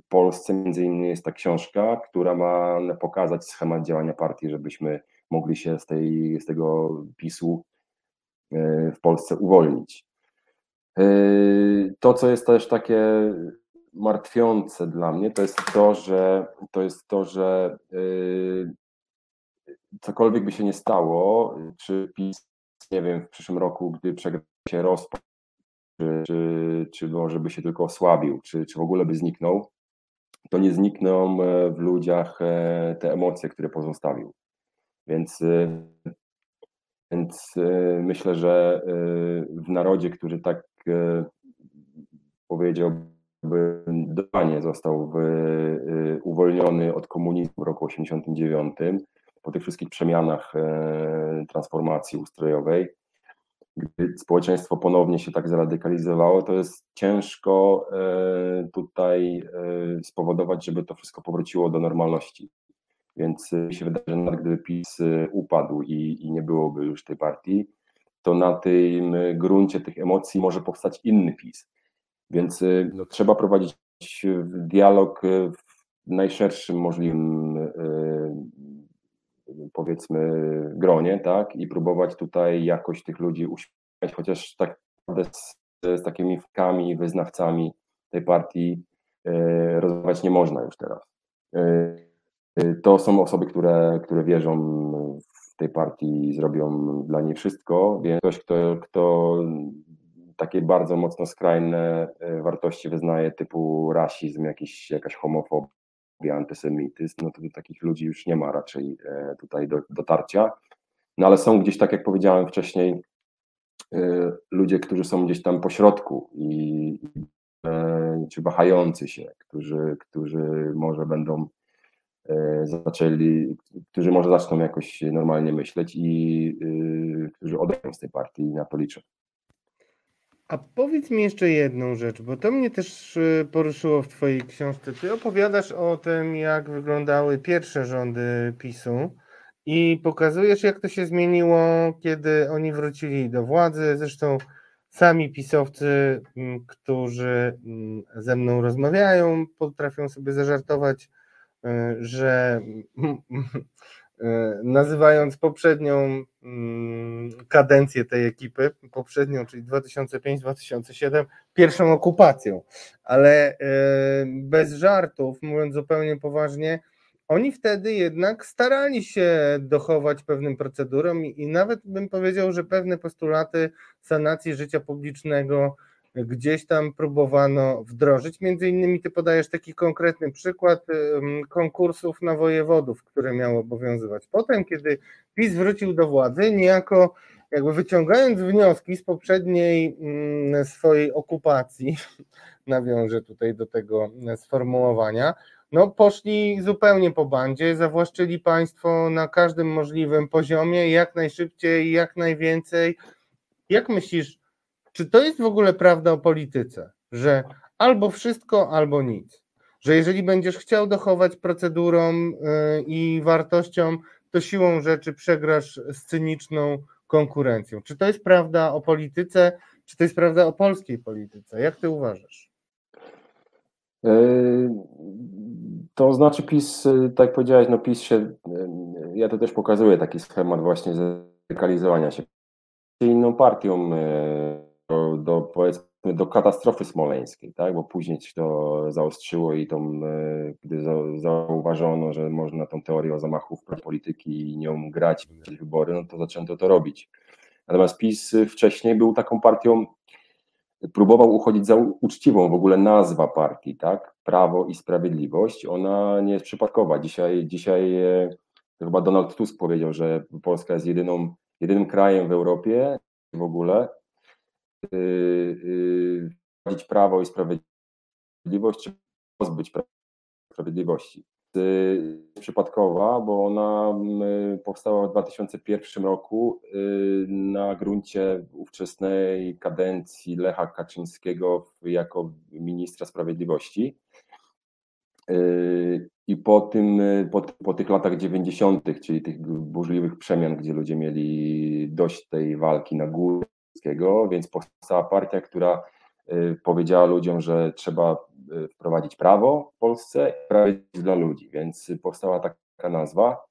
Polsce między innymi jest ta książka, która ma pokazać schemat działania partii, żebyśmy mogli się z, tej, z tego PiSu e, w Polsce uwolnić. E, to, co jest też takie martwiące dla mnie, to jest to, że to jest to, że cokolwiek by się nie stało, czy PiS, nie wiem, w przyszłym roku, gdy przegra się rozpad, czy, czy, może by się tylko osłabił, czy, czy w ogóle by zniknął, to nie znikną e, w ludziach e, te emocje, które pozostawił. Więc, e, więc myślę, że w narodzie, który tak powiedziałby, dbanie został uwolniony od komunizmu w roku 89, po tych wszystkich przemianach transformacji ustrojowej, gdy społeczeństwo ponownie się tak zradykalizowało, to jest ciężko e, tutaj e, spowodować, żeby to wszystko powróciło do normalności. Więc mi się wydaje, że nawet gdyby PiS e, upadł i, i nie byłoby już tej partii, to na tym gruncie tych emocji może powstać inny PiS. Więc no, trzeba prowadzić dialog w najszerszym możliwym powiedzmy gronie, tak, i próbować tutaj jakoś tych ludzi uśmiechać, chociaż tak naprawdę z, z takimi wkami, wyznawcami tej partii e, rozmawiać nie można już teraz. E, e, to są osoby, które, które wierzą w tej partii i zrobią dla niej wszystko, więc ktoś, kto, kto takie bardzo mocno skrajne wartości wyznaje, typu rasizm, jakiś, jakaś homofobia, antysemityzm, no to do takich ludzi już nie ma raczej e, tutaj do, dotarcia. No ale są gdzieś, tak jak powiedziałem wcześniej, e, ludzie, którzy są gdzieś tam po środku i e, czy wahający się, którzy, którzy może będą zaczęli, którzy może zaczną jakoś normalnie myśleć i którzy odejdą z tej partii i na to liczę. A powiedz mi jeszcze jedną rzecz, bo to mnie też y, poruszyło w Twojej książce. Ty opowiadasz o tym, jak wyglądały pierwsze rządy PiSu i pokazujesz, jak to się zmieniło, kiedy oni wrócili do władzy. Zresztą sami pisowcy, którzy ze mną rozmawiają, potrafią sobie zażartować, y, że E, nazywając poprzednią mm, kadencję tej ekipy, poprzednią, czyli 2005-2007, pierwszą okupacją. Ale e, bez żartów, mówiąc zupełnie poważnie, oni wtedy jednak starali się dochować pewnym procedurom i nawet bym powiedział, że pewne postulaty sanacji życia publicznego gdzieś tam próbowano wdrożyć. Między innymi ty podajesz taki konkretny przykład konkursów na wojewodów, które miały obowiązywać. Potem, kiedy PiS wrócił do władzy, niejako jakby wyciągając wnioski z poprzedniej swojej okupacji, <laughs> nawiążę tutaj do tego sformułowania, no poszli zupełnie po bandzie, zawłaszczyli państwo na każdym możliwym poziomie, jak najszybciej, jak najwięcej. Jak myślisz, czy to jest w ogóle prawda o polityce, że albo wszystko, albo nic? Że jeżeli będziesz chciał dochować procedurom y, i wartościom, to siłą rzeczy przegrasz z cyniczną konkurencją. Czy to jest prawda o polityce, czy to jest prawda o polskiej polityce? Jak ty uważasz? E, to znaczy PiS, e, tak jak powiedziałeś, no PiS się, ja to też pokazuję taki schemat właśnie zradykalizowania się inną partią do, powiedzmy do katastrofy smoleńskiej, tak? bo później się to zaostrzyło i tą, gdy zauważono, że można tą teorię o zamachu w polityki i nią grać w wybory, no to zaczęto to robić. Natomiast PiS wcześniej był taką partią próbował uchodzić za uczciwą w ogóle nazwa partii, tak? Prawo i Sprawiedliwość. Ona nie jest przypadkowa. Dzisiaj, dzisiaj e, chyba Donald Tusk powiedział, że Polska jest jedyną, jedynym krajem w Europie w ogóle yy, yy, prawo i sprawiedliwość, czy pozbyć sprawiedliwości. Y, przypadkowa, bo ona y, powstała w 2001 roku y, na gruncie ówczesnej kadencji Lecha Kaczyńskiego jako ministra sprawiedliwości. I po, tym, po, po tych latach 90., czyli tych burzliwych przemian, gdzie ludzie mieli dość tej walki na górę, więc powstała partia, która powiedziała ludziom, że trzeba Y, wprowadzić prawo w Polsce i sprawiedliwość dla ludzi, więc powstała taka nazwa.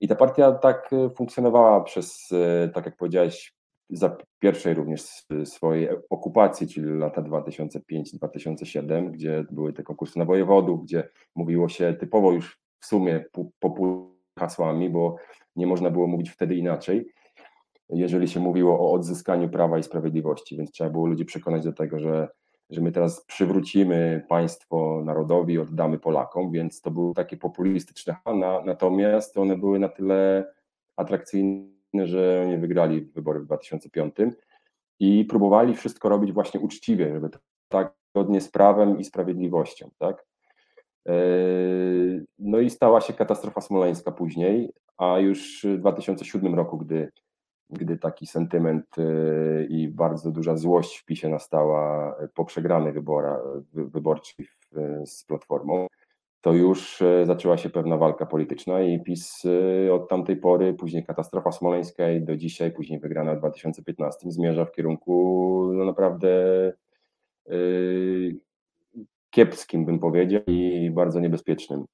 I ta partia tak y, funkcjonowała przez, y, tak jak powiedziałeś, za pierwszej również swojej okupacji, czyli lata 2005-2007, gdzie były te konkursy na wojewodów, gdzie mówiło się typowo już w sumie popularnymi hasłami, bo nie można było mówić wtedy inaczej, jeżeli się mówiło o odzyskaniu prawa i sprawiedliwości, więc trzeba było ludzi przekonać do tego, że że my teraz przywrócimy państwo narodowi, oddamy Polakom, więc to były takie populistyczne, natomiast one były na tyle atrakcyjne, że nie wygrali wybory w 2005 i próbowali wszystko robić właśnie uczciwie, żeby to tak zgodnie z prawem i sprawiedliwością, tak? E, no i stała się katastrofa smoleńska później, a już w 2007 roku, gdy gdy taki sentyment y, i bardzo duża złość w PiSie nastała po przegranej wybora, wyborczej z Platformą, to już y, zaczęła się pewna walka polityczna i PiS y, od tamtej pory, później katastrofa smoleńska i do dzisiaj, później wygrana w 2015, zmierza w kierunku no naprawdę kiepskim, bym powiedział, i bardzo niebezpiecznym.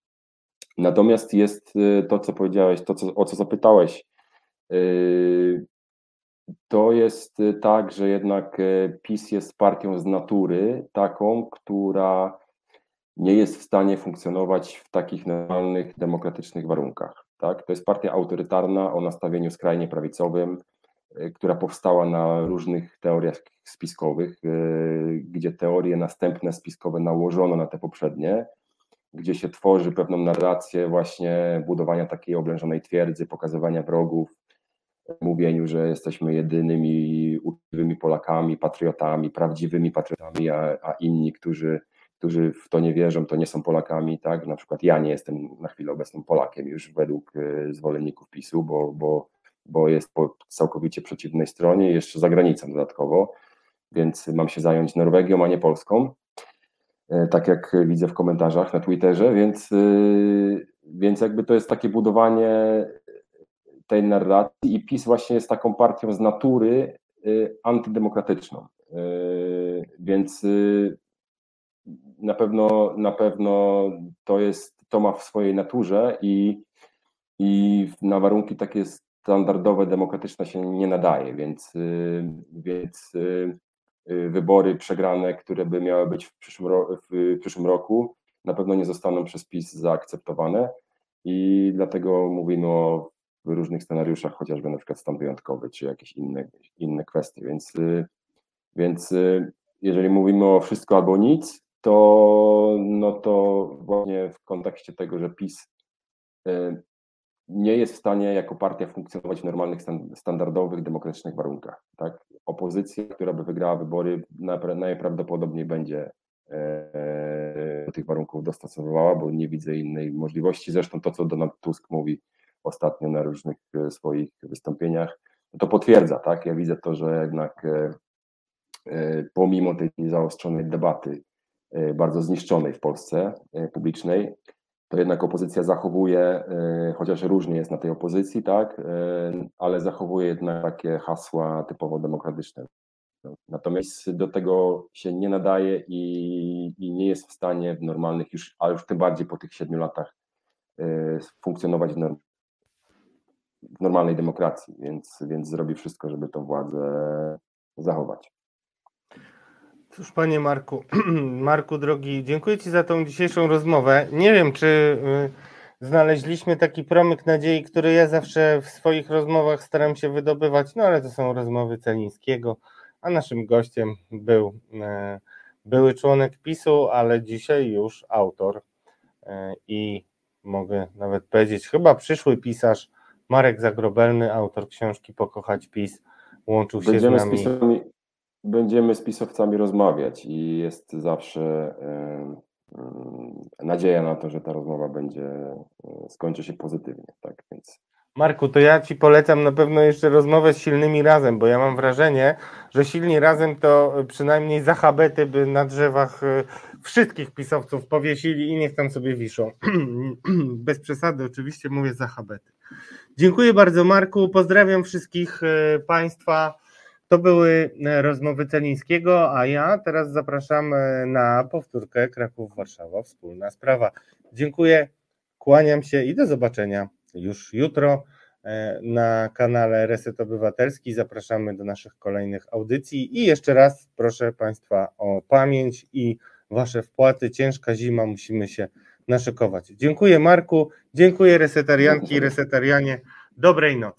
Natomiast jest to, co powiedziałeś, to, co, o co zapytałeś, to jest tak, że jednak y, PiS jest partią z natury, taką, która nie jest w stanie funkcjonować w takich normalnych, demokratycznych warunkach. Tak? To jest partia autorytarna o nastawieniu skrajnie prawicowym, y, która powstała na różnych teoriach spiskowych, gdzie teorie następne spiskowe nałożono na te poprzednie, gdzie się tworzy pewną narrację właśnie budowania takiej oblężonej twierdzy, pokazywania wrogów, mówieniu, że jesteśmy jedynymi uczciwymi Polakami, patriotami, prawdziwymi patriotami, a, a inni, którzy, którzy w to nie wierzą, to nie są Polakami, tak? Na przykład ja nie jestem na chwilę obecną Polakiem już według e, zwolenników PiSu, bo, bo, bo jest po całkowicie przeciwnej stronie, jeszcze za granicą dodatkowo, więc mam się zająć Norwegią, a nie Polską e, tak jak widzę w komentarzach na Twitterze, więc, e, więc jakby to jest takie budowanie tej narracji i PiS właśnie jest taką partią z natury y, antydemokratyczną. Y, więc y, na pewno, na pewno to jest, to ma w swojej naturze i, i na warunki takie standardowe, demokratyczne się nie nadaje, więc, więc wybory przegrane, które by miały być w przyszłym, w przyszłym roku, na pewno nie zostaną przez PiS zaakceptowane i dlatego mówimy o w różnych scenariuszach, chociażby na przykład stan wyjątkowy, czy jakieś inne, inne kwestie, więc, y, więc y, jeżeli mówimy o wszystko albo nic, to, no to właśnie w kontekście tego, że PiS y, nie jest w stanie jako partia funkcjonować w normalnych, stan- standardowych, demokratycznych warunkach. Tak? Opozycja, która by wygrała wybory, najprawdopodobniej będzie e, do tych warunków dostosowywała, bo nie widzę innej możliwości. Zresztą to, co Donald Tusk mówi ostatnio na różnych e, swoich wystąpieniach, to potwierdza. Tak? Ja widzę to, że jednak e, e, pomimo tej zaostrzonej debaty, bardzo zniszczonej w Polsce publicznej, to jednak opozycja zachowuje, chociaż różnie jest na tej opozycji, tak, ale zachowuje jednak takie hasła typowo demokratyczne. Natomiast do tego się nie nadaje i, i nie jest w stanie w normalnych już, a już tym bardziej po tych siedmiu latach funkcjonować w, norm, w normalnej demokracji, więc, więc zrobi wszystko, żeby tą władzę zachować. Cóż, panie Marku, <clears throat> Marku drogi, dziękuję Ci za tą dzisiejszą rozmowę. Nie wiem, czy y, znaleźliśmy taki promyk nadziei, który ja zawsze w swoich rozmowach staram się wydobywać, no ale to są rozmowy Celińskiego, a naszym gościem był e, były członek PiSu, ale dzisiaj już autor e, i mogę nawet powiedzieć, chyba przyszły pisarz Marek Zagrobelny, autor książki Pokochać PiS, łączył się Będziemy z z, nami. pisowcami, będziemy z pisowcami rozmawiać i jest zawsze em, em, nadzieja na to, że ta rozmowa będzie e, skończy się pozytywnie. Tak więc Marku, to ja Ci polecam na pewno jeszcze rozmowę z silnymi razem, bo ja mam wrażenie, że silni razem to przynajmniej zachabety by na drzewach y, wszystkich pisowców powiesili i niech tam sobie wiszą. <clears throat> Bez przesady, oczywiście mówię zachabety. Dziękuję bardzo, Marku. Pozdrawiam wszystkich y, Państwa. To były y, rozmowy Celińskiego, a ja teraz zapraszam na powtórkę Kraków-Warszawa, wspólna sprawa. Dziękuję, kłaniam się i do zobaczenia już jutro e, na kanale Reset Obywatelski. Zapraszamy do naszych kolejnych audycji i jeszcze raz proszę Państwa o pamięć i Wasze wpłaty. Ciężka zima, musimy się naszykować. Dziękuję Marku, dziękuję resetarianki i resetarianie. Dobrej nocy.